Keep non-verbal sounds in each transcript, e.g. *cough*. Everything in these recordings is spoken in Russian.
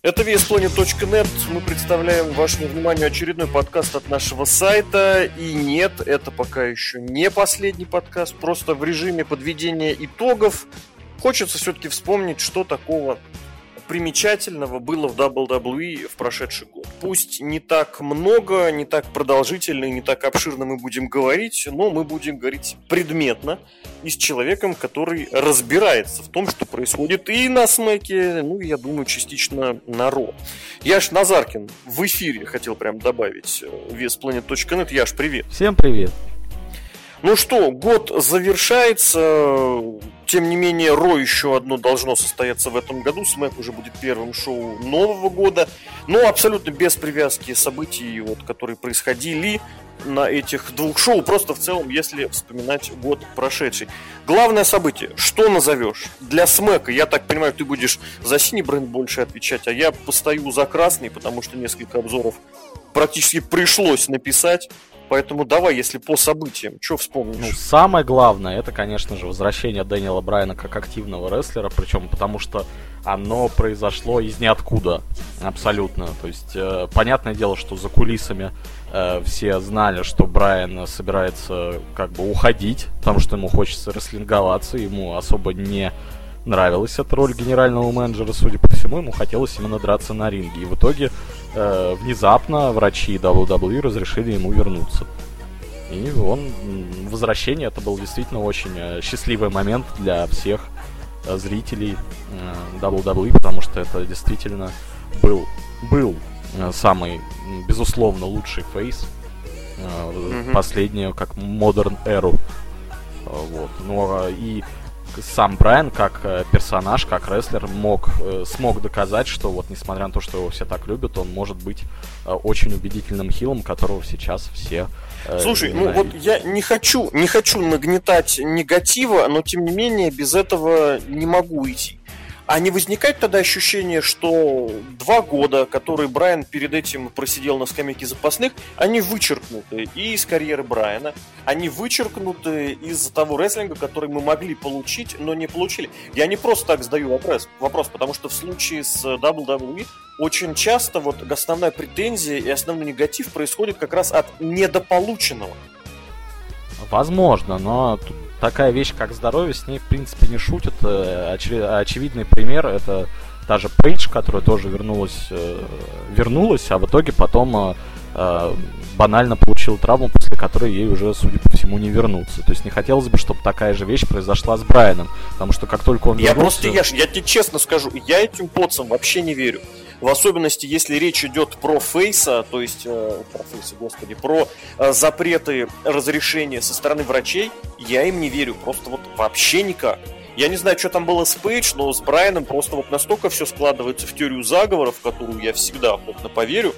Это VSPlanet.net. Мы представляем вашему вниманию очередной подкаст от нашего сайта. И нет, это пока еще не последний подкаст. Просто в режиме подведения итогов хочется все-таки вспомнить, что такого примечательного было в WWE в прошедший год. Пусть не так много, не так продолжительно и не так обширно мы будем говорить, но мы будем говорить предметно и с человеком, который разбирается в том, что происходит и на Смеке, ну, я думаю, частично на Ро. Яш Назаркин в эфире хотел прям добавить VSPlanet.net. Яш, привет. Всем привет. Ну что, год завершается. Тем не менее, Ро еще одно должно состояться в этом году. Смэк уже будет первым шоу нового года. Но абсолютно без привязки событий, вот, которые происходили на этих двух шоу. Просто в целом, если вспоминать год прошедший. Главное событие. Что назовешь? Для Смэка, я так понимаю, ты будешь за синий бренд больше отвечать, а я постою за красный, потому что несколько обзоров практически пришлось написать. Поэтому давай, если по событиям, что вспомнишь? Ну, самое главное, это, конечно же, возвращение Дэниела Брайана как активного рестлера, причем потому что оно произошло из ниоткуда, абсолютно. То есть, э, понятное дело, что за кулисами э, все знали, что Брайан собирается как бы уходить, потому что ему хочется рестлинговаться, ему особо не нравилась эта роль генерального менеджера, судя по всему, ему хотелось именно драться на ринге. И в итоге э, внезапно врачи WWE разрешили ему вернуться. И он, возвращение, это был действительно очень э, счастливый момент для всех э, зрителей э, WWE, потому что это действительно был, был самый, безусловно, лучший фейс mm-hmm. последнюю, как Modern Era. Э, вот. Ну, а и сам Брайан как э, персонаж, как рестлер мог, э, смог доказать, что вот несмотря на то, что его все так любят, он может быть э, очень убедительным хилом, которого сейчас все Слушай, ну вот я не хочу, не хочу нагнетать негатива, но тем не менее без этого не могу идти. А не возникает тогда ощущение, что два года, которые Брайан перед этим просидел на скамейке запасных, они вычеркнуты и из карьеры Брайана, они вычеркнуты из того рестлинга, который мы могли получить, но не получили. Я не просто так задаю вопрос, вопрос потому что в случае с WWE очень часто вот основная претензия и основной негатив происходит как раз от недополученного. Возможно, но тут такая вещь, как здоровье, с ней, в принципе, не шутят. Э, очевидный пример — это та же Пейдж, которая тоже вернулась, э, вернулась, а в итоге потом э, банально получила травму, после которой ей уже, судя по всему, не вернуться. То есть не хотелось бы, чтобы такая же вещь произошла с Брайаном, потому что как только он я вернулся... Просто, я, я тебе честно скажу, я этим поцам вообще не верю. В особенности, если речь идет про фейса, то есть э, про фейса, господи, про э, запреты разрешения со стороны врачей, я им не верю, просто вот вообще никак. Я не знаю, что там было с Пейдж, но с Брайаном просто вот настолько все складывается в теорию заговоров, в которую я всегда охотно поверю,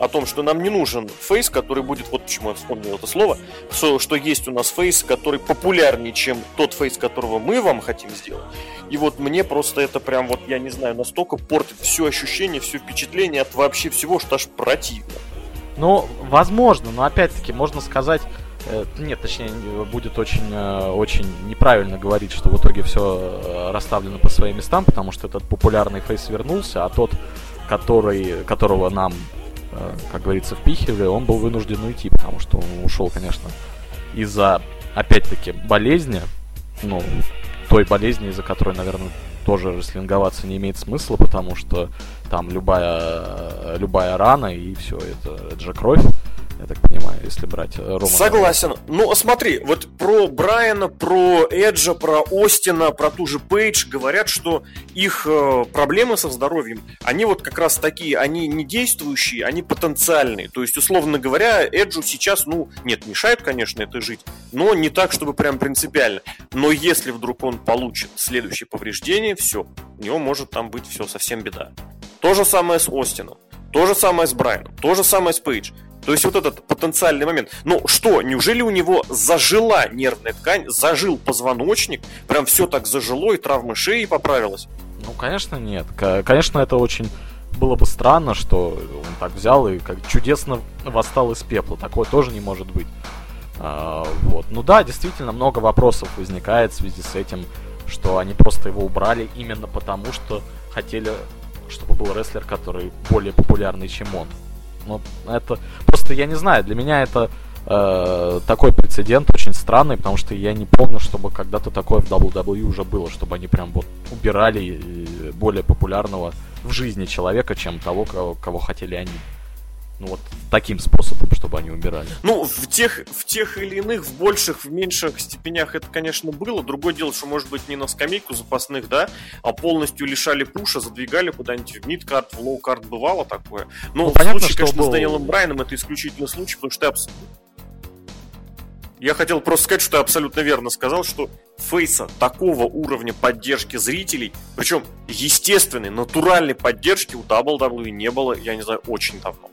о том, что нам не нужен face, который будет, вот почему я вспомнил это слово, что, что есть у нас face, который популярнее, чем тот face, которого мы вам хотим сделать. И вот мне просто это прям вот, я не знаю, настолько портит все ощущение, все впечатление от вообще всего, что аж противно. Ну, возможно, но опять-таки можно сказать, э, нет, точнее, будет очень, э, очень неправильно говорить, что в итоге все э, расставлено по своим местам, потому что этот популярный фейс вернулся, а тот, который, которого нам как говорится, впихивали, он был вынужден уйти, потому что он ушел, конечно, из-за, опять-таки, болезни, ну, той болезни, из-за которой, наверное, тоже рестлинговаться не имеет смысла, потому что там любая, любая рана и все, это, это же кровь я так понимаю, если брать э, Романа. Согласен. Ну, смотри, вот про Брайана, про Эджа, про Остина, про ту же Пейдж говорят, что их э, проблемы со здоровьем, они вот как раз такие, они не действующие, они потенциальные. То есть, условно говоря, Эджу сейчас, ну, нет, мешает, конечно, это жить, но не так, чтобы прям принципиально. Но если вдруг он получит следующее повреждение, все, у него может там быть все совсем беда. То же самое с Остином. То же самое с Брайаном, то же самое с Пейдж. То есть вот этот потенциальный момент. Ну что, неужели у него зажила нервная ткань, зажил позвоночник, прям все так зажило и травмы шеи поправилась? Ну, конечно, нет. Конечно, это очень было бы странно, что он так взял и как чудесно восстал из пепла. Такое тоже не может быть. А, вот. Ну да, действительно, много вопросов возникает в связи с этим, что они просто его убрали именно потому, что хотели чтобы был рестлер, который более популярный, чем он. Ну, это просто я не знаю, для меня это э, такой прецедент очень странный, потому что я не помню, чтобы когда-то такое в WWE уже было, чтобы они прям вот убирали э, более популярного в жизни человека, чем того, кого, кого хотели они. Ну вот таким способом, чтобы они убирали. Ну, в тех, в тех или иных, в больших, в меньших степенях это, конечно, было. Другое дело, что, может быть, не на скамейку запасных, да, а полностью лишали пуша, задвигали куда-нибудь в midcard, в low card бывало такое. Но ну, в понятно, случае, конечно, был... с Дэниелом Брайаном это исключительный случай, потому что ты абсолютно я хотел просто сказать, что ты абсолютно верно сказал, что фейса такого уровня поддержки зрителей, причем естественной, натуральной поддержки у WWE не было, я не знаю, очень давно.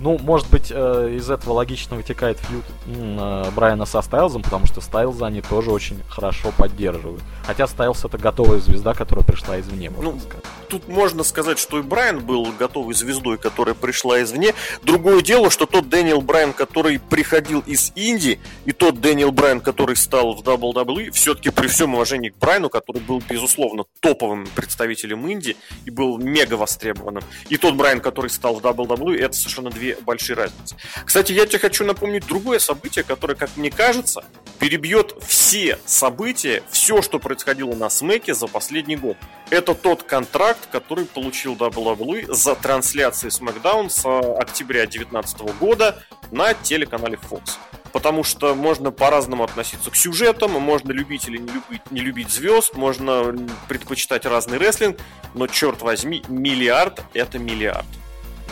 Ну, может быть, э, из этого логично вытекает фьюд э, Брайана со Стайлзом, потому что Стайлза они тоже очень хорошо поддерживают. Хотя Стайлз это готовая звезда, которая пришла извне, можно ну, сказать. Тут можно сказать, что и Брайан был готовой звездой, которая пришла извне. Другое дело, что тот Дэниел Брайан, который приходил из Индии, и тот Дэниел Брайан, который стал в WWE, все-таки при всем уважении к Брайану, который был, безусловно, топовым представителем Индии и был мега востребованным, и тот Брайан, который стал в WWE, это совершенно две большие разницы. Кстати, я тебе хочу напомнить другое событие, которое, как мне кажется, перебьет все события, все, что происходило на Смеке за последний год. Это тот контракт, который получил WWE за трансляции SmackDown с э, октября 2019 года на телеканале Fox потому что можно по-разному относиться к сюжетам, можно любить или не любить, не любить звезд, можно предпочитать разный рестлинг, но черт возьми, миллиард это миллиард.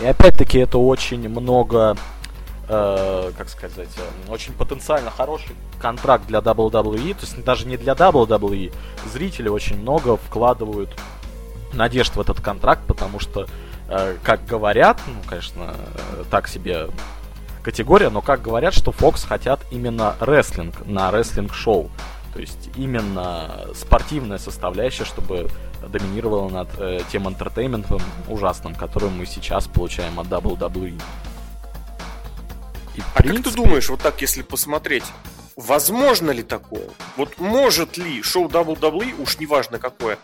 И опять-таки это очень много, э, как сказать, э, очень потенциально хороший контракт для WWE, то есть даже не для WWE, зрители очень много вкладывают надежд в этот контракт, потому что, э, как говорят, ну, конечно, э, так себе категория, но как говорят, что Fox хотят именно рестлинг на рестлинг-шоу. То есть именно спортивная составляющая, чтобы доминировала над э, тем интертейментом ужасным, который мы сейчас получаем от WWE. И, а принципе... как ты думаешь, вот так, если посмотреть, возможно ли такое? Вот может ли шоу WWE, уж неважно какое,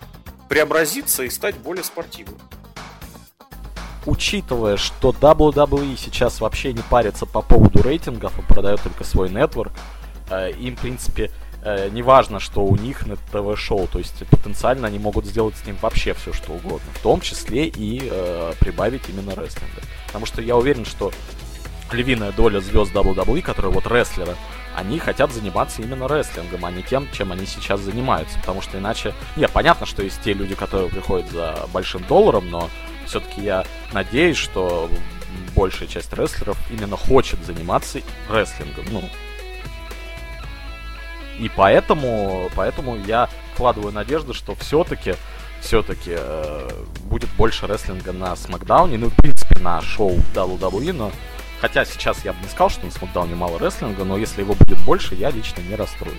преобразиться и стать более спортивным? Учитывая, что WWE сейчас вообще не парится по поводу рейтингов и продает только свой нетворк, э, им, в принципе, э, неважно, что у них на ТВ-шоу, то есть потенциально они могут сделать с ним вообще все, что угодно, в том числе и э, прибавить именно рестлинга. Потому что я уверен, что львиная доля звезд WWE, которые вот рестлеры, они хотят заниматься именно рестлингом, а не тем, чем они сейчас занимаются. Потому что иначе... Не, понятно, что есть те люди, которые приходят за большим долларом, но все-таки я надеюсь, что большая часть рестлеров именно хочет заниматься рестлингом. Ну, и поэтому, поэтому я вкладываю надежду, что все-таки все-таки э, будет больше рестлинга на Смакдауне, ну, в принципе, на шоу WWE, но хотя сейчас я бы не сказал, что на Смакдауне мало рестлинга, но если его будет больше, я лично не расстроюсь.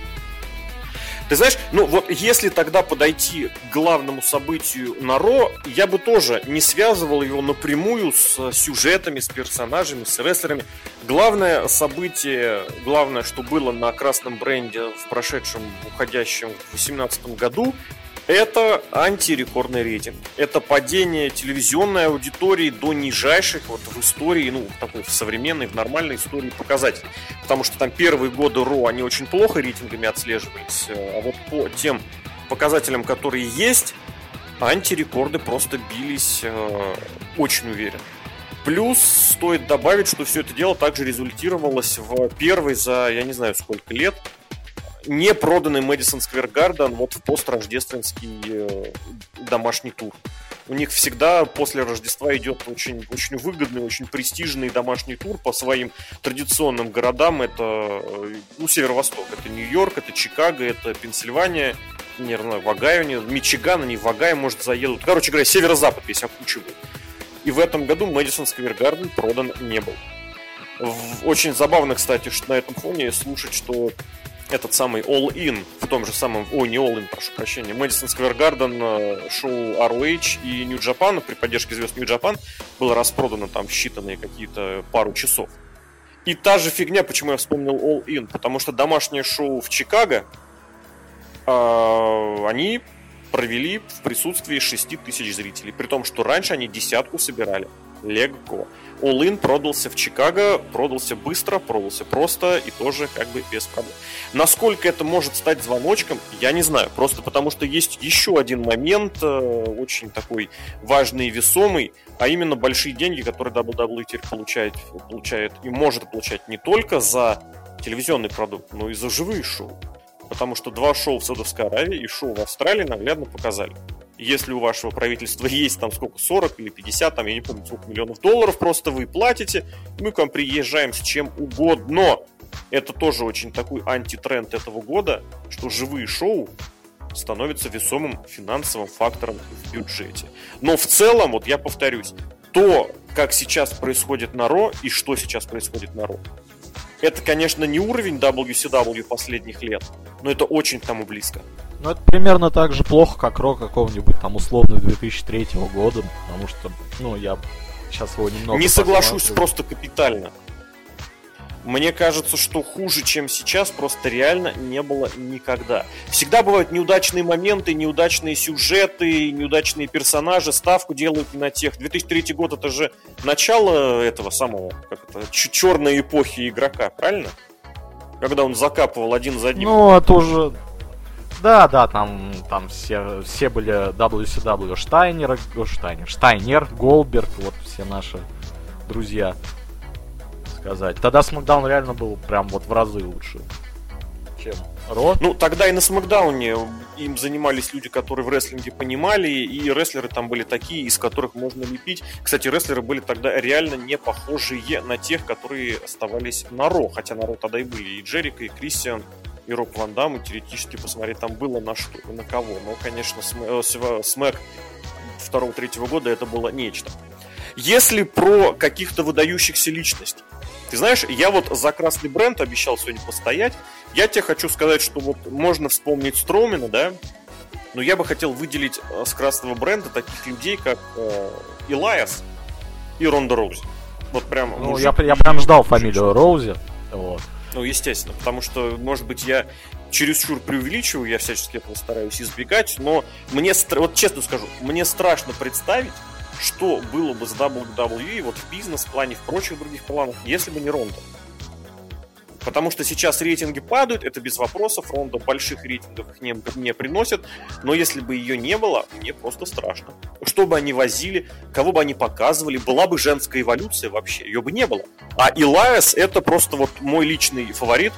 Ты знаешь, ну вот если тогда подойти к главному событию на Ро, я бы тоже не связывал его напрямую с сюжетами, с персонажами, с рестлерами. Главное событие, главное, что было на красном бренде в прошедшем, уходящем в 2018 году, это антирекордный рейтинг. Это падение телевизионной аудитории до нижайших вот в истории, ну, в такой в современной, в нормальной истории показателей. Потому что там первые годы РО, они очень плохо рейтингами отслеживались. А вот по тем показателям, которые есть, антирекорды просто бились э, очень уверенно. Плюс стоит добавить, что все это дело также результировалось в первый за, я не знаю, сколько лет, не проданный Мэдисон Сквер Гарден вот в построждественский э, домашний тур. У них всегда после Рождества идет очень, очень выгодный, очень престижный домашний тур по своим традиционным городам. Это э, ну, Северо-Восток, это Нью-Йорк, это Чикаго, это Пенсильвания, не знаю, в Огайо, Мичиган, они в Огайо, может, заедут. Короче говоря, северо-запад весь окучивают. И в этом году Мэдисон Сквер Гарден продан не был. Очень забавно, кстати, что на этом фоне слушать, что этот самый All In в том же самом, ой, не All In, прошу прощения, Madison Square Garden, э, шоу ROH и New Japan при поддержке звезд New Japan было распродано там считанные какие-то пару часов. И та же фигня, почему я вспомнил All In, потому что домашнее шоу в Чикаго, э, они провели в присутствии 6 тысяч зрителей, при том, что раньше они десятку собирали. Легко. All-in продался в Чикаго, продался быстро, продался просто и тоже как бы без проблем. Насколько это может стать звоночком, я не знаю. Просто потому что есть еще один момент, э, очень такой важный и весомый, а именно большие деньги, которые WWE теперь получает, получает и может получать не только за телевизионный продукт, но и за живые шоу. Потому что два шоу в Саудовской Аравии и шоу в Австралии наглядно показали – если у вашего правительства есть там сколько, 40 или 50, там, я не помню, сколько миллионов долларов, просто вы платите, мы к вам приезжаем с чем угодно. Это тоже очень такой антитренд этого года, что живые шоу становятся весомым финансовым фактором в бюджете. Но в целом, вот я повторюсь, то, как сейчас происходит на Ро и что сейчас происходит на Ро, это, конечно, не уровень WCW последних лет, но это очень к тому близко. Ну, это примерно так же плохо, как Ро какого-нибудь там условно 2003 года, потому что, ну, я сейчас его немного... Не соглашусь просто капитально. Мне кажется, что хуже, чем сейчас, просто реально не было никогда. Всегда бывают неудачные моменты, неудачные сюжеты, неудачные персонажи, ставку делают на тех. 2003 год это же начало этого самого, как это, черной эпохи игрока, правильно? Когда он закапывал один за одним. Ну, это уже да, да, там, там все, все были WCW Штайнер, Штайнер, Штайнер, Голберг, вот все наши друзья, сказать. Тогда Смакдаун реально был прям вот в разы лучше, чем Ро. Ну, тогда и на Смакдауне им занимались люди, которые в рестлинге понимали, и рестлеры там были такие, из которых можно лепить. Кстати, рестлеры были тогда реально не похожие на тех, которые оставались на Ро, хотя на Ро тогда и были и Джерика, и Кристиан, и Роб Ван Дам, и теоретически посмотреть там было на что и на кого. Но, конечно, Смэк второго-третьего года это было нечто. Если про каких-то выдающихся личностей, ты знаешь, я вот за красный бренд обещал сегодня постоять. Я тебе хочу сказать, что вот можно вспомнить Строумена, да, но я бы хотел выделить э, с красного бренда таких людей, как э, Илайас и Ронда Роузи. Вот прям. Ну, я, я прям ждал фамилию Роузи. Вот. Ну, естественно, потому что, может быть, я чересчур преувеличиваю, я всячески этого стараюсь избегать, но мне, вот честно скажу, мне страшно представить, что было бы с WWE вот в бизнес-плане, в прочих других планах, если бы не Ронда. Потому что сейчас рейтинги падают, это без вопросов, Ронда больших рейтингов не, не приносит, но если бы ее не было, мне просто страшно. Что бы они возили, кого бы они показывали, была бы женская эволюция вообще, ее бы не было. А Илайас это просто вот мой личный фаворит.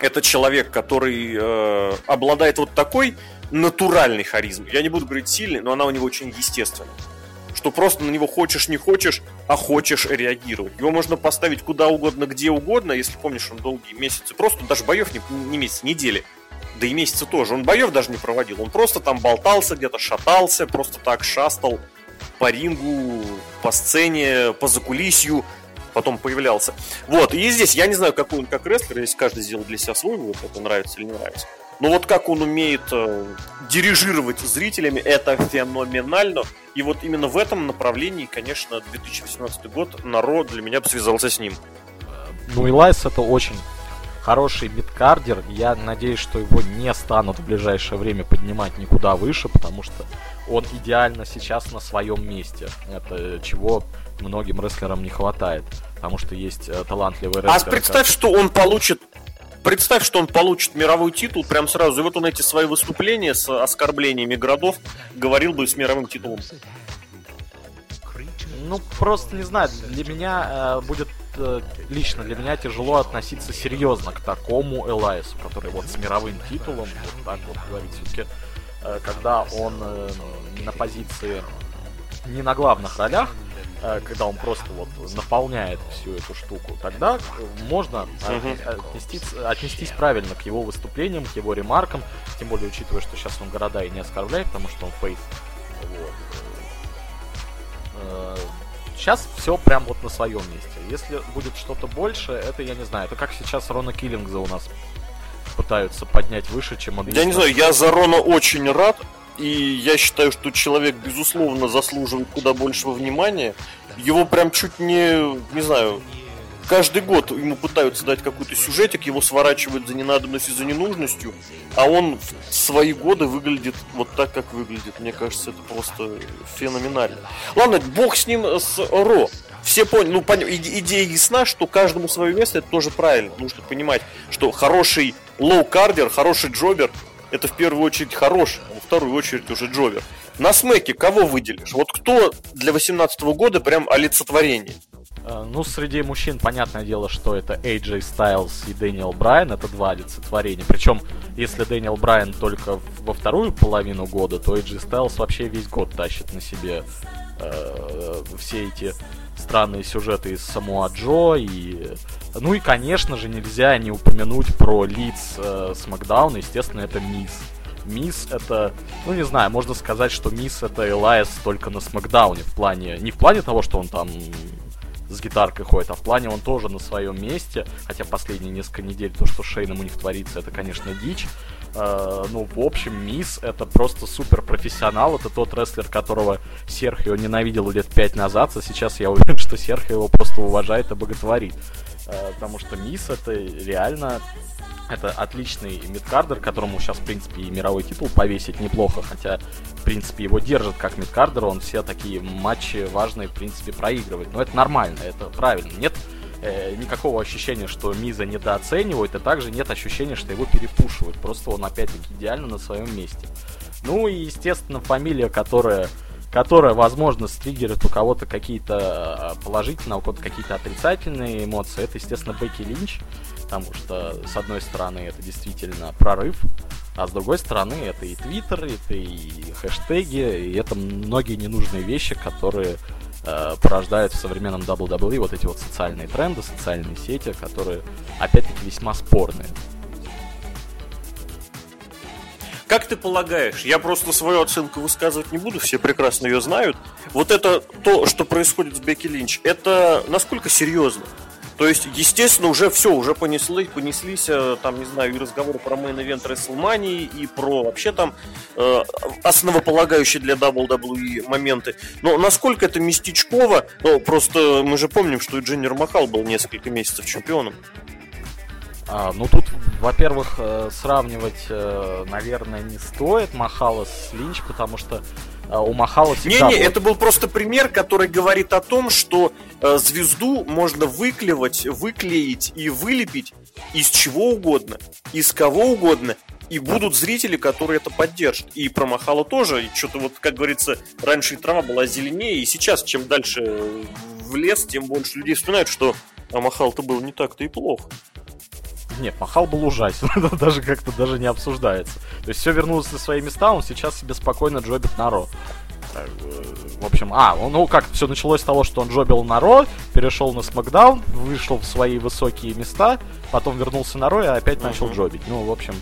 Это человек, который э, обладает вот такой натуральной харизмой. Я не буду говорить сильной, но она у него очень естественная что просто на него хочешь не хочешь, а хочешь реагировать. Его можно поставить куда угодно, где угодно, если помнишь, он долгие месяцы, просто даже боев не, не месяц, недели, да и месяцы тоже. Он боев даже не проводил, он просто там болтался где-то, шатался, просто так шастал по рингу, по сцене, по закулисью, потом появлялся. Вот, и здесь я не знаю, какой он как рестлер, если каждый сделал для себя свой вывод, это нравится или не нравится. Но вот как он умеет э, дирижировать зрителями, это феноменально. И вот именно в этом направлении, конечно, 2018 год на Raw для меня связался с ним. Ну Элайас это очень хороший мидкардер. Я надеюсь, что его не станут в ближайшее время поднимать никуда выше, потому что он идеально сейчас на своем месте. Это чего многим рестлерам не хватает. Потому что есть э, талантливый рестлер. А представь, как... что он получит Представь, что он получит мировой титул прям сразу. И вот он эти свои выступления с оскорблениями городов говорил бы с мировым титулом. Ну, просто не знаю, для меня э, будет э, лично для меня тяжело относиться серьезно к такому Элайсу, который вот с мировым титулом, вот так вот говорить, все-таки, э, когда он э, на позиции не на главных ролях, когда он просто вот наполняет всю эту штуку, тогда можно отнестись, отнестись правильно к его выступлениям, к его ремаркам, тем более учитывая, что сейчас он города и не оскорбляет, потому что он фейс. Вот. Сейчас э, все прям вот на своем месте. Если будет что-то больше, это я не знаю. Это как сейчас Рона Киллингза у нас пытаются поднять выше, чем он. Я не знаю, я за Рона очень рад, и я считаю, что человек, безусловно, заслуживает куда большего внимания. Его прям чуть не, не знаю, каждый год ему пытаются дать какой-то сюжетик, его сворачивают за ненадобностью, за ненужностью, а он в свои годы выглядит вот так, как выглядит. Мне кажется, это просто феноменально. Ладно, бог с ним, с Ро. Все поняли, ну, пон... идея ясна, что каждому свое место, это тоже правильно. Нужно понимать, что хороший лоу-кардер, хороший джобер, это в первую очередь хороший, вторую очередь уже джобер. На смеке кого выделишь? Вот кто для 18 года прям олицетворение? Э, ну, среди мужчин, понятное дело, что это AJ Styles и Дэниел Брайан, это два олицетворения. Причем, если Дэниел Брайан только во вторую половину года, то AJ Styles вообще весь год тащит на себе э, все эти странные сюжеты из Самуа Джо и... Ну и, конечно же, нельзя не упомянуть про лиц э, с Макдауна, естественно, это Мисс. Мисс это, ну не знаю, можно сказать, что Мисс это Элайс только на Смакдауне в плане, не в плане того, что он там с гитаркой ходит, а в плане он тоже на своем месте, хотя последние несколько недель то, что Шейном у них творится, это, конечно, дичь. Uh, ну, в общем, Мисс это просто супер профессионал. Это тот рестлер, которого Серхио ненавидел лет пять назад, а сейчас я уверен, *laughs* что Серхио его просто уважает и боготворит. Uh, потому что Мисс это реально это отличный мидкардер, которому сейчас, в принципе, и мировой титул повесить неплохо, хотя, в принципе, его держат как мидкардер, он все такие матчи важные, в принципе, проигрывает. Но это нормально, это правильно. Нет э, никакого ощущения, что Миза недооценивают, и также нет ощущения, что его перепушивают. Просто он, опять-таки, идеально на своем месте. Ну и, естественно, фамилия, которая которая, возможно, стриггерит у кого-то какие-то э, положительные, а у кого-то какие-то отрицательные эмоции, это, естественно, Бекки Линч потому что, с одной стороны, это действительно прорыв, а с другой стороны, это и Твиттер, это и хэштеги, и это многие ненужные вещи, которые э, порождают в современном WWE вот эти вот социальные тренды, социальные сети, которые, опять-таки, весьма спорные. Как ты полагаешь, я просто свою оценку высказывать не буду, все прекрасно ее знают. Вот это то, что происходит с Бекки Линч, это насколько серьезно? То есть, естественно, уже все, уже понесли, понеслись, э, там, не знаю, и разговоры про main event WrestleMania, и про вообще там э, основополагающие для WWE моменты. Но насколько это местечково, ну, просто мы же помним, что и Джиндер Махал был несколько месяцев чемпионом. А, ну тут, во-первых, э, сравнивать, э, наверное, не стоит Махала с Линч, потому что у Махала всегда Не-не, это был просто пример, который говорит о том, что э, звезду можно выклевать, выклеить и вылепить из чего угодно, из кого угодно, и будут зрители, которые это поддержат. И про Махала тоже, и что-то вот, как говорится, раньше и трава была зеленее, и сейчас, чем дальше в лес, тем больше людей вспоминают, что а Махал-то был не так-то и плохо. Нет, Махал был ужасен, *laughs* это даже как-то даже не обсуждается. То есть все вернулось на свои места, он сейчас себе спокойно джобит на Ро. В общем, а, ну как, все началось с того, что он джобил на Ро, перешел на Смакдаун, вышел в свои высокие места, потом вернулся на Ро и опять uh-huh. начал джобить. Ну, в общем,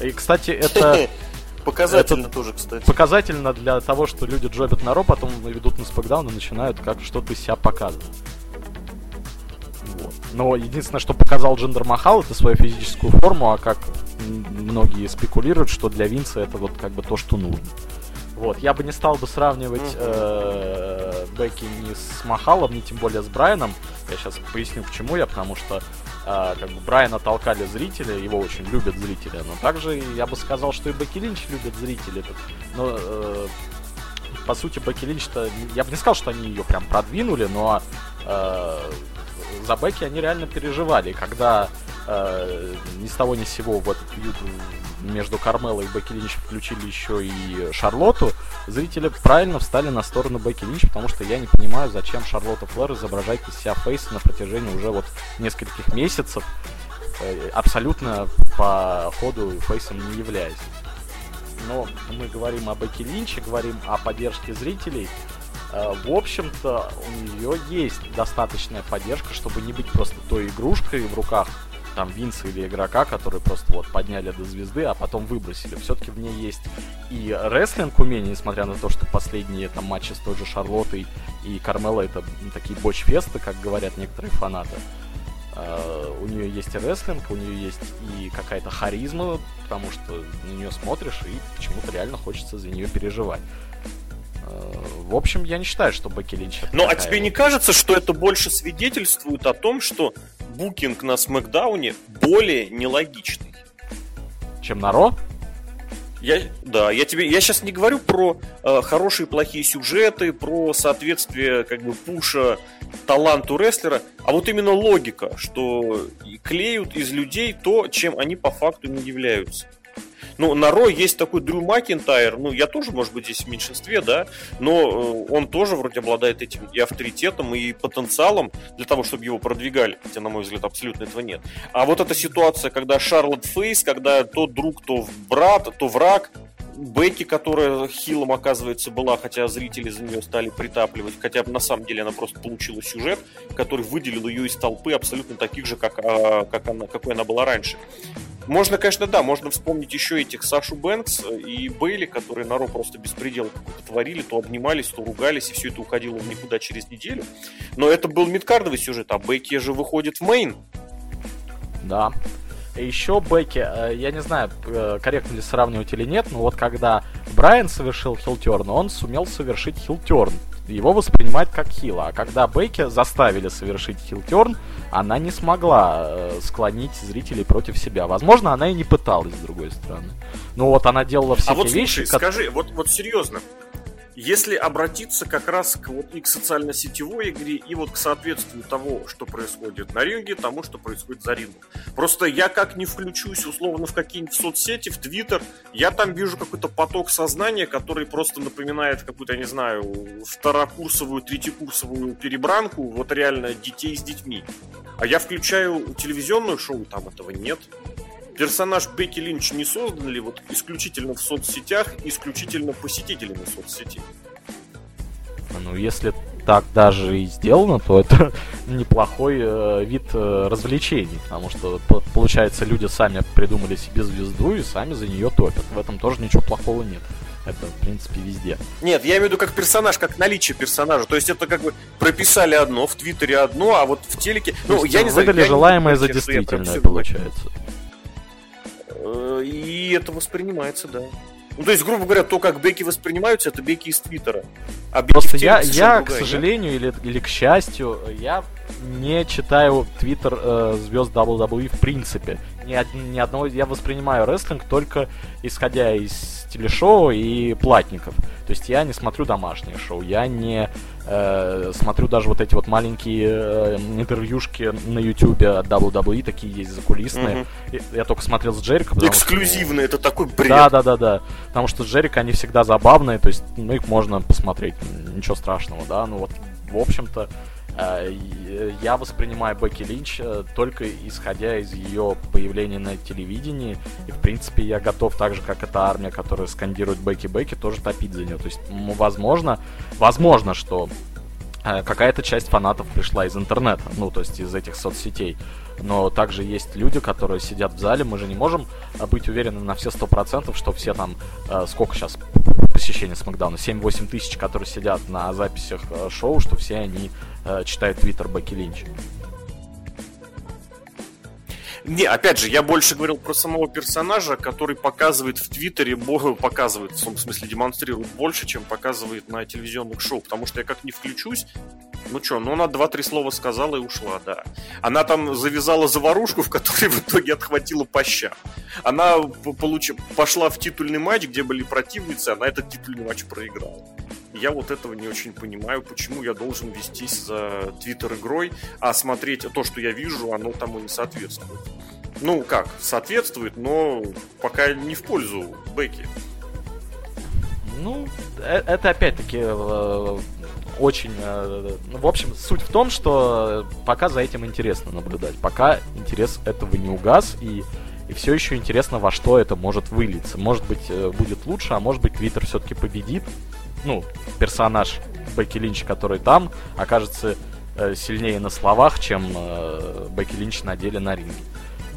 и, кстати, это... *laughs* Показательно это тоже, кстати. Показательно для того, что люди джобят на Ро, потом ведут на Смакдаун и начинают как что-то себя показывать. Но единственное, что показал Джендер Махал, это свою физическую форму, а как многие спекулируют, что для Винса это вот как бы то, что нужно. Вот, я бы не стал бы сравнивать э, Бекки ни с Махалом, ни тем более с Брайаном. Я сейчас поясню, почему я, потому что э, как бы Брайана толкали зрители, его очень любят зрители, но также я бы сказал, что и Бекки Линч любят зрители. Но э, по сути Бекки Линч-то, я бы не сказал, что они ее прям продвинули, но э, за Бекки они реально переживали. Когда э, ни с того ни с сего в этот фьюд между Кармелой и Бекки Линч включили еще и Шарлотту, зрители правильно встали на сторону Бекки Линч, потому что я не понимаю, зачем Шарлотта Флэр изображает из себя фейса на протяжении уже вот нескольких месяцев, э, абсолютно по ходу фейсом не являясь. Но мы говорим о Бекки Линче, говорим о поддержке зрителей, в общем-то, у нее есть достаточная поддержка, чтобы не быть просто той игрушкой в руках там Винса или игрока, которые просто вот подняли до звезды, а потом выбросили. Все-таки в ней есть и рестлинг умение, несмотря на то, что последние там матчи с той же Шарлоттой и Кармело это такие боч-фесты, как говорят некоторые фанаты. Uh, у нее есть и рестлинг, у нее есть и какая-то харизма, потому что на нее смотришь и почему-то реально хочется за нее переживать. В общем, я не считаю, что Бекки Линч... Ну, а тебе не кажется, что это больше свидетельствует о том, что букинг на Смакдауне более нелогичный? Чем на Ро? Я, да, я тебе, я сейчас не говорю про э, хорошие и плохие сюжеты, про соответствие как бы пуша таланту рестлера, а вот именно логика, что клеют из людей то, чем они по факту не являются. Ну, на Ро есть такой Дрю Макинтайр, ну, я тоже, может быть, здесь в меньшинстве, да, но э, он тоже вроде обладает этим и авторитетом, и потенциалом для того, чтобы его продвигали, хотя, на мой взгляд, абсолютно этого нет. А вот эта ситуация, когда Шарлот Фейс, когда то друг, то брат, то враг, Бекки, которая хилом, оказывается, была, хотя зрители за нее стали притапливать, хотя на самом деле она просто получила сюжет, который выделил ее из толпы абсолютно таких же, как, а, как она, какой она была раньше. Можно, конечно, да, можно вспомнить еще этих Сашу Бэнкс и Бейли, которые на Ро просто беспредел творили, то обнимались, то ругались, и все это уходило в никуда через неделю. Но это был мидкардовый сюжет, а Бекки же выходит в мейн. Да. Еще Бекки, э, я не знаю, э, корректно ли сравнивать или нет, но вот когда Брайан совершил хилтерн, он сумел совершить хилтерн его воспринимают как хила. А когда Бейки заставили совершить хилтерн, она не смогла э, склонить зрителей против себя. Возможно, она и не пыталась, с другой стороны. Ну вот она делала все а вот, вещи... Слушай, как... скажи, вот, вот серьезно, если обратиться как раз к вот и к социально-сетевой игре, и вот к соответствию того, что происходит на ринге, тому, что происходит за рингом. Просто я как не включусь условно в какие-нибудь соцсети, в Твиттер, я там вижу какой-то поток сознания, который просто напоминает какую-то, я не знаю, второкурсовую, третьекурсовую перебранку, вот реально детей с детьми. А я включаю телевизионное шоу, там этого нет персонаж Бекки Линч не создан ли вот исключительно в соцсетях, исключительно посетителями соцсетей? Ну, если так даже и сделано, то это *laughs* неплохой э, вид э, развлечений, потому что, получается, люди сами придумали себе звезду и сами за нее топят. В этом тоже ничего плохого нет. Это, в принципе, везде. Нет, я имею в виду как персонаж, как наличие персонажа. То есть это как бы прописали одно, в Твиттере одно, а вот в телеке... Ну, я не знаю... Выдали желаемое за действительное, получается. И это воспринимается, да. Ну, то есть, грубо говоря, то, как беки воспринимаются, это беки из Твиттера. А Просто я, я к сожалению, или, или к счастью, я не читаю Твиттер э, звезд WWE в принципе. Ни, ни одного я воспринимаю рестлинг только исходя из телешоу и платников. То есть я не смотрю домашние шоу, я не э, смотрю даже вот эти вот маленькие э, интервьюшки на ютубе от WWE, такие есть закулисные. Угу. Я только смотрел с Джерика. Эксклюзивные, что... это такой бред. Да, да, да, да. Потому что с Джерика они всегда забавные, то есть ну, их можно посмотреть, ничего страшного, да. Ну вот, в общем-то, я воспринимаю Бекки Линч э, только исходя из ее появления на телевидении. И, в принципе, я готов, так же, как эта армия, которая скандирует Бекки Бекки, тоже топить за нее. То есть, возможно, возможно, что э, какая-то часть фанатов пришла из интернета, ну, то есть из этих соцсетей. Но также есть люди, которые сидят в зале, мы же не можем быть уверены на все сто процентов, что все там, сколько сейчас посещения Смакдауна, 7-8 тысяч, которые сидят на записях шоу, что все они э, читает твиттер Баки Линч. Не, опять же, я больше говорил про самого персонажа, который показывает в Твиттере, показывает, в смысле демонстрирует больше, чем показывает на телевизионных шоу. Потому что я как не включусь, ну что, ну она два-три слова сказала и ушла, да. Она там завязала заварушку, в которой в итоге отхватила по щам. Она получ... пошла в титульный матч, где были противницы, она этот титульный матч проиграла. Я вот этого не очень понимаю, почему я должен вестись за твиттер-игрой, а смотреть то, что я вижу, оно тому не соответствует. Ну как, соответствует, но пока не в пользу Бекки. Ну, э, это опять-таки э, очень... Э, ну, в общем, суть в том, что пока за этим интересно наблюдать. Пока интерес этого не угас, и, и все еще интересно, во что это может вылиться. Может быть, будет лучше, а может быть, Твиттер все-таки победит, ну, персонаж Бекки Линч, который там, окажется э, сильнее на словах, чем э, Бекки Линч на деле на ринге.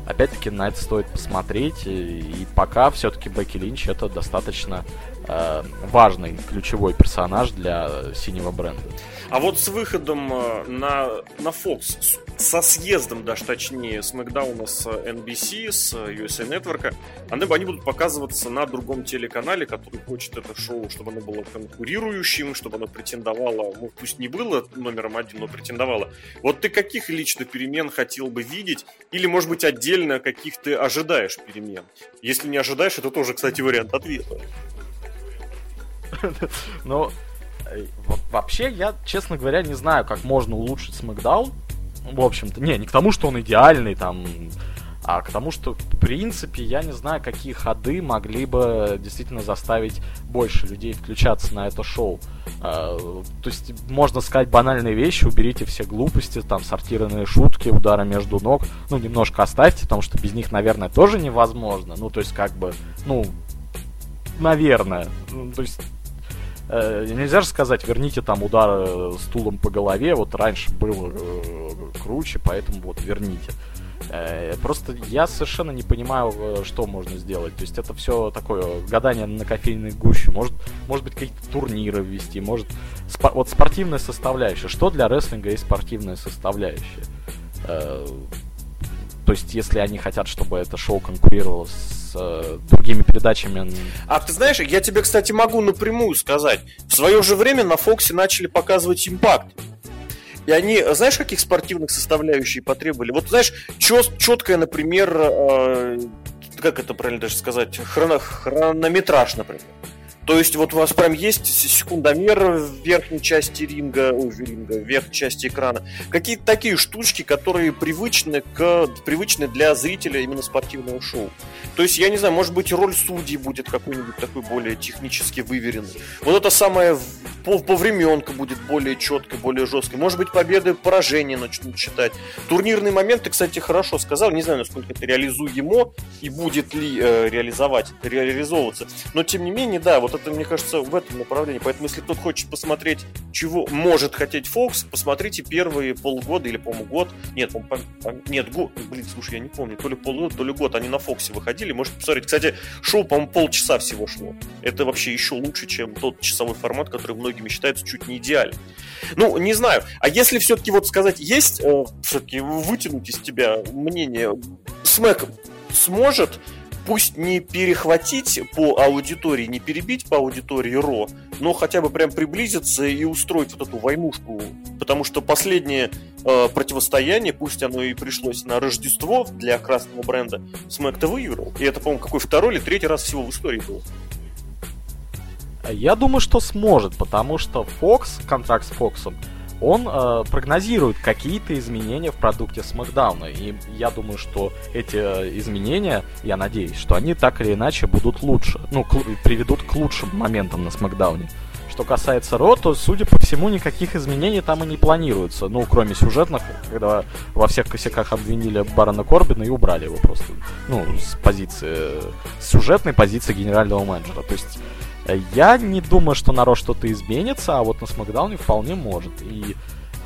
Опять-таки на это стоит посмотреть, и, и пока все-таки Бекки Линч это достаточно э, важный, ключевой персонаж для синего бренда. А вот с выходом э, на, на Fox, со съездом даже точнее, с Макдауна с NBC, с USA Network, они, они будут показываться на другом телеканале, который хочет это шоу, чтобы оно было конкурирующим, чтобы оно претендовало, ну пусть не было номером один, но претендовало. Вот ты каких лично перемен хотел бы видеть? Или, может быть, отдельно каких ты ожидаешь перемен? Если не ожидаешь, это тоже, кстати, вариант ответа. *laughs* Ну, Вообще, я, честно говоря, не знаю, как можно улучшить Смакдаун. В общем-то, не, не к тому, что он идеальный, там, а к тому, что, в принципе, я не знаю, какие ходы могли бы действительно заставить больше людей включаться на это шоу. А, то есть, можно сказать банальные вещи, уберите все глупости, там, сортированные шутки, удары между ног, ну, немножко оставьте, потому что без них, наверное, тоже невозможно. Ну, то есть, как бы, ну, наверное. Ну, то есть, э, нельзя же сказать, верните там удар э, стулом по голове, вот раньше было э, круче, поэтому вот верните. Э, просто я совершенно не понимаю, э, что можно сделать. То есть это все такое гадание на кофейной гуще. Может, может быть, какие-то турниры ввести, может... Спо- вот спортивная составляющая. Что для рестлинга есть спортивная составляющая? Э, то есть, если они хотят, чтобы это шоу конкурировало с с э, другими передачами. А ты знаешь, я тебе, кстати, могу напрямую сказать. В свое же время на Фоксе начали показывать импакт. И они, знаешь, каких спортивных составляющих потребовали? Вот, знаешь, чет, четкое, например, э, как это правильно даже сказать, хроно, хронометраж, например. То есть вот у вас прям есть секундомер в верхней части ринга, ой, ринга, в верхней части экрана. Какие-то такие штучки, которые привычны, к, привычны для зрителя именно спортивного шоу. То есть, я не знаю, может быть, роль судьи будет какой-нибудь такой более технически выверенный. Вот это самое по, по временка будет более четкой, более жесткой. Может быть, победы поражения начнут считать. Турнирный момент, ты, кстати, хорошо сказал. Не знаю, насколько это реализуемо и будет ли э, реализовать, реализовываться. Но, тем не менее, да, вот это, мне кажется, в этом направлении. Поэтому, если кто-то хочет посмотреть, чего может хотеть Фокс, посмотрите первые полгода или, по-моему, год. Нет, по нет, год. Блин, слушай, я не помню. То ли полгода, то ли год. Они на Фоксе выходили. Можете посмотреть. Кстати, шоу, по-моему, полчаса всего шло. Это вообще еще лучше, чем тот часовой формат, который многими считается чуть не идеальным. Ну, не знаю. А если все-таки вот сказать, есть э, все-таки вытянуть из тебя мнение, Смэк сможет пусть не перехватить по аудитории, не перебить по аудитории Ро, но хотя бы прям приблизиться и устроить вот эту войнушку. Потому что последнее э, противостояние, пусть оно и пришлось на Рождество для красного бренда, Смэк-то выиграл. И это, по-моему, какой второй или третий раз всего в истории был. Я думаю, что сможет, потому что Fox, контракт с Фоксом, он э, прогнозирует какие-то изменения в продукте Смакдауна. И я думаю, что эти э, изменения, я надеюсь, что они так или иначе будут лучше. Ну, к, приведут к лучшим моментам на Смакдауне. Что касается Ро, то, судя по всему, никаких изменений там и не планируется. Ну, кроме сюжетных, когда во всех косяках обвинили Барона Корбина и убрали его просто. Ну, с позиции... С сюжетной позиции генерального менеджера. То есть я не думаю, что на Ро что-то изменится, а вот на Смакдауне вполне может. И,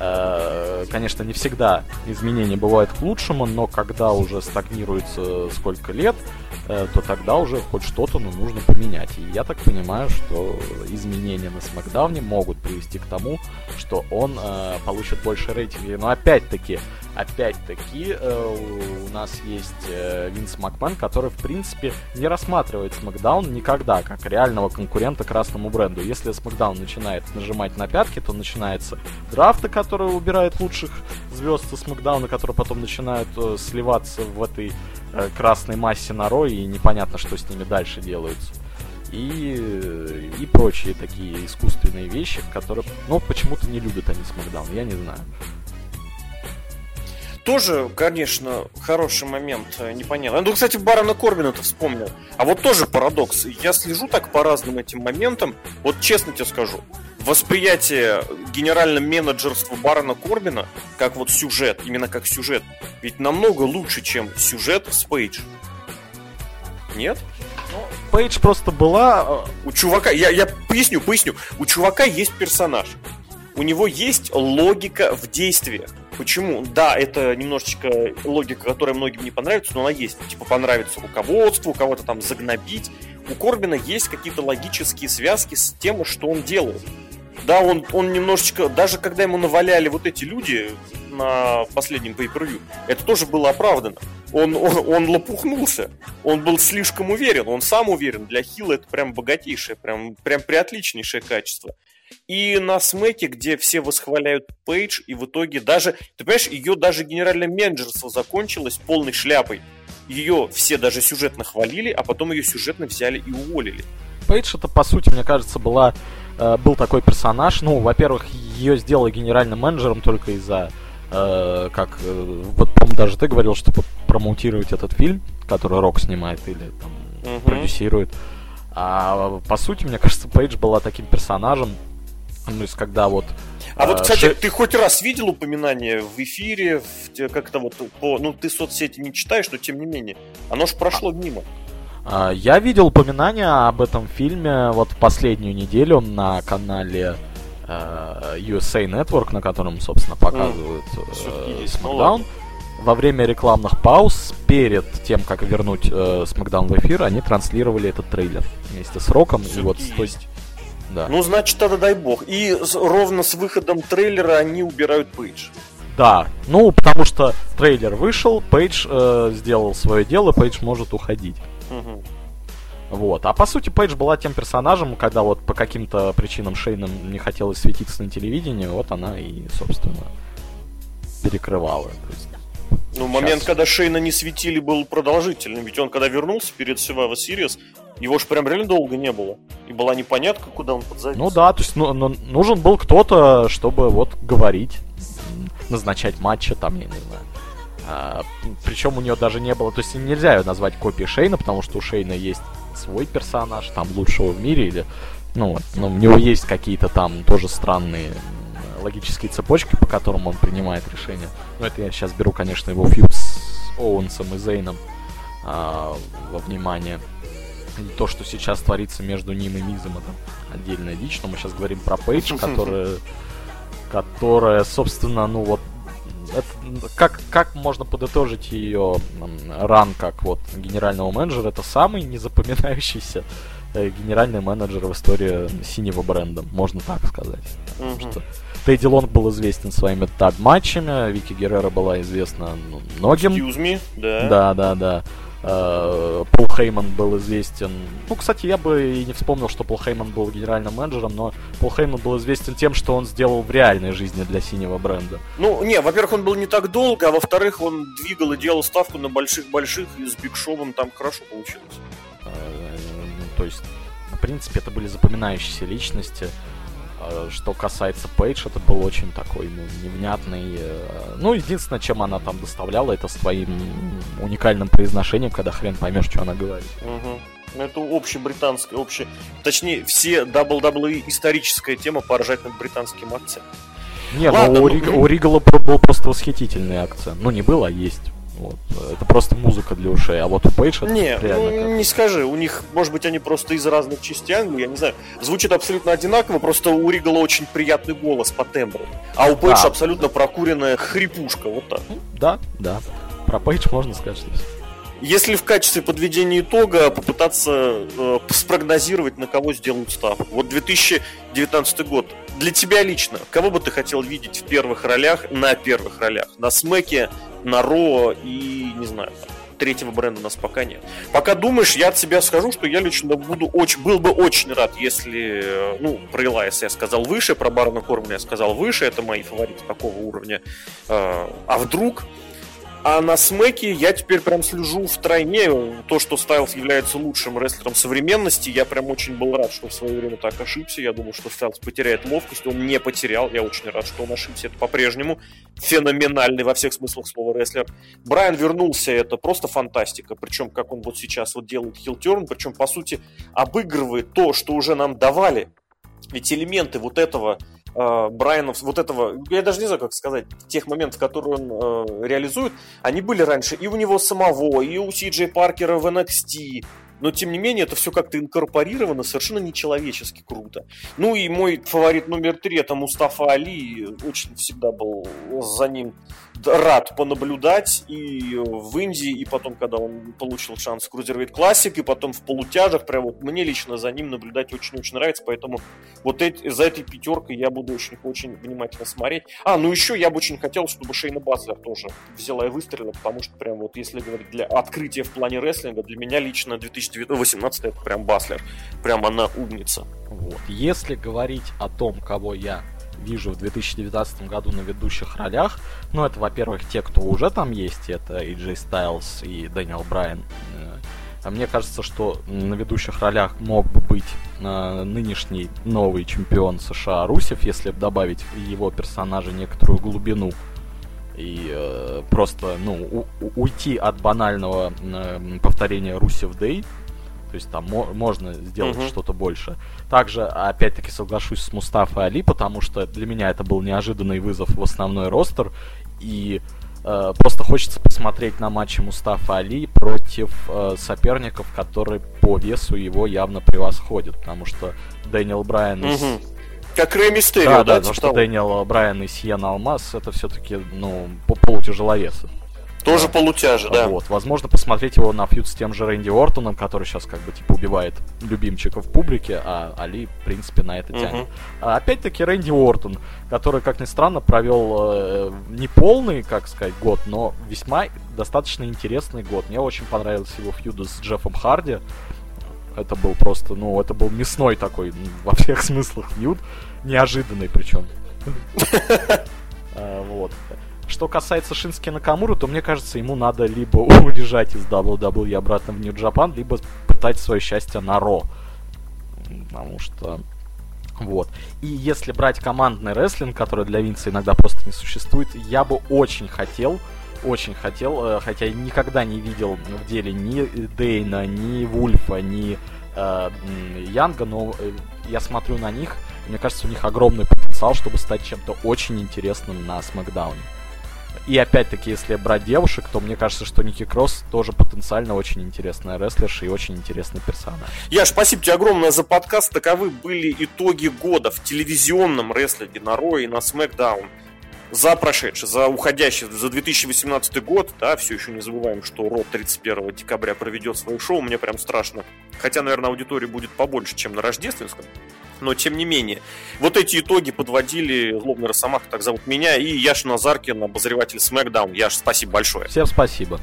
э, конечно, не всегда изменения бывают к лучшему, но когда уже стагнируется сколько лет, э, то тогда уже хоть что-то ну, нужно поменять. И я так понимаю, что изменения на Смакдауне могут привести к тому, что он э, получит больше рейтинга. Но опять-таки, опять-таки э, у нас есть э, Винс Макмен, который, в принципе, не рассматривает Смакдаун никогда как реального конкурента красному бренду. Если Смакдаун начинает нажимать на пятки, то начинается драфты, которые убирают лучших звезд из Смакдауна, которые потом начинают э, сливаться в этой красной массе на Рой, и непонятно, что с ними дальше делается и, и прочие такие искусственные вещи, которые, ну, почему-то не любят они Смакдаун, я не знаю. Тоже, конечно, хороший момент, э, непонятно. Ну, кстати, Барона Корбина-то вспомнил. А вот тоже парадокс. Я слежу так по разным этим моментам. Вот честно тебе скажу, восприятие генерального менеджерства Барона Корбина, как вот сюжет, именно как сюжет, ведь намного лучше, чем сюжет с Пейдж. Нет? Пейдж просто была... Э, у чувака, я, я поясню, поясню. У чувака есть персонаж. У него есть логика в действиях. Почему? Да, это немножечко логика, которая многим не понравится, но она есть. Типа понравится руководству, кого-то там загнобить. у Корбина есть какие-то логические связки с тем, что он делает. Да, он, он немножечко, даже когда ему наваляли вот эти люди на последнем pay это тоже было оправдано. Он, он, он лопухнулся, он был слишком уверен, он сам уверен. Для Хилла это прям богатейшее, прям, прям приотличнейшее качество. И на смеке, где все восхваляют Пейдж, и в итоге даже, ты понимаешь, ее даже генеральное менеджерство закончилось полной шляпой. Ее все даже сюжетно хвалили, а потом ее сюжетно взяли и уволили. Пейдж это, по сути, мне кажется, была э, был такой персонаж. Ну, во-первых, ее сделали генеральным менеджером только из-за э, как э, вот помню даже ты говорил, чтобы промоутировать этот фильм, который Рок снимает или там угу. продюсирует. А по сути, мне кажется, Пейдж была таким персонажем, ну, есть когда вот... А э, вот, кстати, ши... ты хоть раз видел упоминание в эфире, в, как-то вот по... Ну, ты соцсети не читаешь, но тем не менее. Оно же прошло мимо. А, я видел упоминание об этом фильме вот последнюю неделю на канале uh, USA Network, на котором, собственно, показывают uh, SmackDown. Ну, Во время рекламных пауз, перед тем, как вернуть uh, SmackDown в эфир, они транслировали этот трейлер вместе с Роком. и вот есть. Да. Ну, значит, тогда дай бог. И ровно с выходом трейлера они убирают Пейдж. Да, ну, потому что трейлер вышел, Пейдж э, сделал свое дело, Пейдж может уходить. Угу. Вот. А по сути, Пейдж была тем персонажем, когда вот по каким-то причинам Шейнам не хотелось светиться на телевидении, вот она и, собственно, перекрывала. Ну, сейчас... момент, когда Шейна не светили, был продолжительным. Ведь он, когда вернулся перед Survivor Series, его же прям реально долго не было. И была непонятка, куда он подзавис. Ну да, то есть ну, ну, нужен был кто-то, чтобы вот говорить, назначать матчи, там, я не знаю. А, причем у нее даже не было, то есть нельзя ее назвать копией Шейна, потому что у Шейна есть свой персонаж, там лучшего в мире, или ну вот, но у него есть какие-то там тоже странные логические цепочки, по которым он принимает решения. Ну это я сейчас беру, конечно, его фьюд с Оуэнсом и Зейном а, во внимание. *laughs* То, что сейчас творится между ним и Мизом, это отдельная дичь, но мы сейчас говорим про Пейдж, *laughs* которая, которая, собственно, ну вот это, как, как можно подытожить ее ран как вот генерального менеджера? Это самый незапоминающийся э, генеральный менеджер в истории синего бренда, можно так сказать. Mm-hmm. Что Тедди Лонг был известен своими таг-матчами, Вики Геррера была известна ну, многим. Excuse me, да. Да, да, да. Э, Пол Хейман был известен... Ну, кстати, я бы и не вспомнил, что Пол Хейман был генеральным менеджером, но Пол Хейман был известен тем, что он сделал в реальной жизни для синего бренда. Ну, не, во-первых, он был не так долго, а во-вторых, он двигал и делал ставку на больших-больших, и с Биг Шоу там хорошо получилось. Э, ну, то есть, в принципе, это были запоминающиеся личности. А, что касается Пейдж, это был очень такой, ну, невнятный. Э, ну, единственное, чем она там доставляла, это своим уникальным произношением, когда хрен поймешь, что она говорит. Угу. Это общебританская, обще... Точнее, все WWE историческая тема поржать над британским акцентом. Не, ну, Ладно, ну у, Риг... ну... у Ригала был просто восхитительный акцент. Ну, не был, а есть. Вот. Это просто музыка для ушей, а вот у Пейдж это не, реально ну, как... не скажи, у них, может быть, они просто из разных частей Англии, я не знаю, звучит абсолютно одинаково, просто у Ригала очень приятный голос по тембру, а у Пейдж да. абсолютно прокуренная хрипушка, вот так. Да, да, про Пейдж можно сказать, что если в качестве подведения итога попытаться э, спрогнозировать, на кого сделают ставку. Вот 2019 год. Для тебя лично, кого бы ты хотел видеть в первых ролях, на первых ролях? На Смеке, на Ро и, не знаю, третьего бренда у нас пока нет. Пока думаешь, я от себя скажу, что я лично буду очень, был бы очень рад, если, э, ну, про Элайс я сказал выше, про Барона Кормана я сказал выше, это мои фавориты такого уровня. Э, а вдруг а на смеке я теперь прям слежу в тройне. То, что Стайлс является лучшим рестлером современности, я прям очень был рад, что в свое время так ошибся. Я думал, что Стайлс потеряет ловкость. Он не потерял. Я очень рад, что он ошибся. Это по-прежнему феноменальный во всех смыслах слова рестлер. Брайан вернулся, это просто фантастика. Причем, как он вот сейчас вот делает хилтерн, причем, по сути, обыгрывает то, что уже нам давали. Ведь элементы вот этого э, Брайанов, вот этого, я даже не знаю, как сказать, тех моментов, которые он э, реализует, они были раньше и у него самого, и у Си Джей Паркера в NXT, но тем не менее это все как-то инкорпорировано совершенно нечеловечески круто. Ну и мой фаворит номер три это Мустафа Али, очень всегда был за ним рад понаблюдать и в Индии, и потом, когда он получил шанс в Cruiserweight Classic, и потом в полутяжах, прям вот мне лично за ним наблюдать очень-очень нравится, поэтому вот эти, за этой пятеркой я буду очень-очень внимательно смотреть. А, ну еще я бы очень хотел, чтобы Шейна Баслер тоже взяла и выстрелила, потому что прям вот если говорить для открытия в плане рестлинга, для меня лично 2018 это прям Баслер, прям она умница. Вот. Если говорить о том, кого я вижу в 2019 году на ведущих ролях. Ну, это, во-первых, те, кто уже там есть, это AJ и Дэниел Брайан. А мне кажется, что на ведущих ролях мог бы быть э, нынешний новый чемпион США Русев, если добавить его персонажа некоторую глубину и э, просто ну у, уйти от банального э, повторения Русев Дэй то есть там мо- можно сделать uh-huh. что-то больше. Также, опять-таки, соглашусь с Мустафой Али, потому что для меня это был неожиданный вызов в основной ростер. И э, просто хочется посмотреть на матчи Мустафа Али против э, соперников, которые по весу его явно превосходят. Потому что Дэниел Брайан uh-huh. из как Рэй Мистерио, да? Да, да, потому что Дэниел Брайан и Сиен Алмаз это все-таки, ну, по полутяжеловесы. Тоже полутяжи, да. Вот, возможно, посмотреть его на фьюд с тем же Рэнди Ортоном, который сейчас как бы типа убивает любимчиков в публике, а Али, в принципе, на это тянет. Uh-huh. А, опять-таки Рэнди Ортон, который, как ни странно, провел э, не полный, как сказать, год, но весьма достаточно интересный год. Мне очень понравился его фьюд с Джеффом Харди. Это был просто, ну, это был мясной такой, во всех смыслах фьюд, неожиданный причем. *laughs* Что касается Шински Накамуру, то мне кажется, ему надо либо уезжать из WWE обратно в Нью-Джапан, либо пытать свое счастье на Ро. Потому что... Вот. И если брать командный рестлинг, который для Винца иногда просто не существует, я бы очень хотел, очень хотел, э, хотя никогда не видел в деле ни Дейна, ни Вульфа, ни э, Янга, но э, я смотрю на них, мне кажется, у них огромный потенциал, чтобы стать чем-то очень интересным на Смакдауне. И опять-таки, если брать девушек, то мне кажется, что Ники Кросс тоже потенциально очень интересная рестлерша и очень интересный персонаж. Яш, спасибо тебе огромное за подкаст. Таковы были итоги года в телевизионном рестлинге на Ро и на Смакдаун за прошедший, за уходящий, за 2018 год, да, все еще не забываем, что Ро 31 декабря проведет свое шоу, мне прям страшно. Хотя, наверное, аудитория будет побольше, чем на рождественском но тем не менее. Вот эти итоги подводили Злобный Росомаха, так зовут меня, и Яш Назаркин, обозреватель SmackDown. Яш, спасибо большое. Всем спасибо.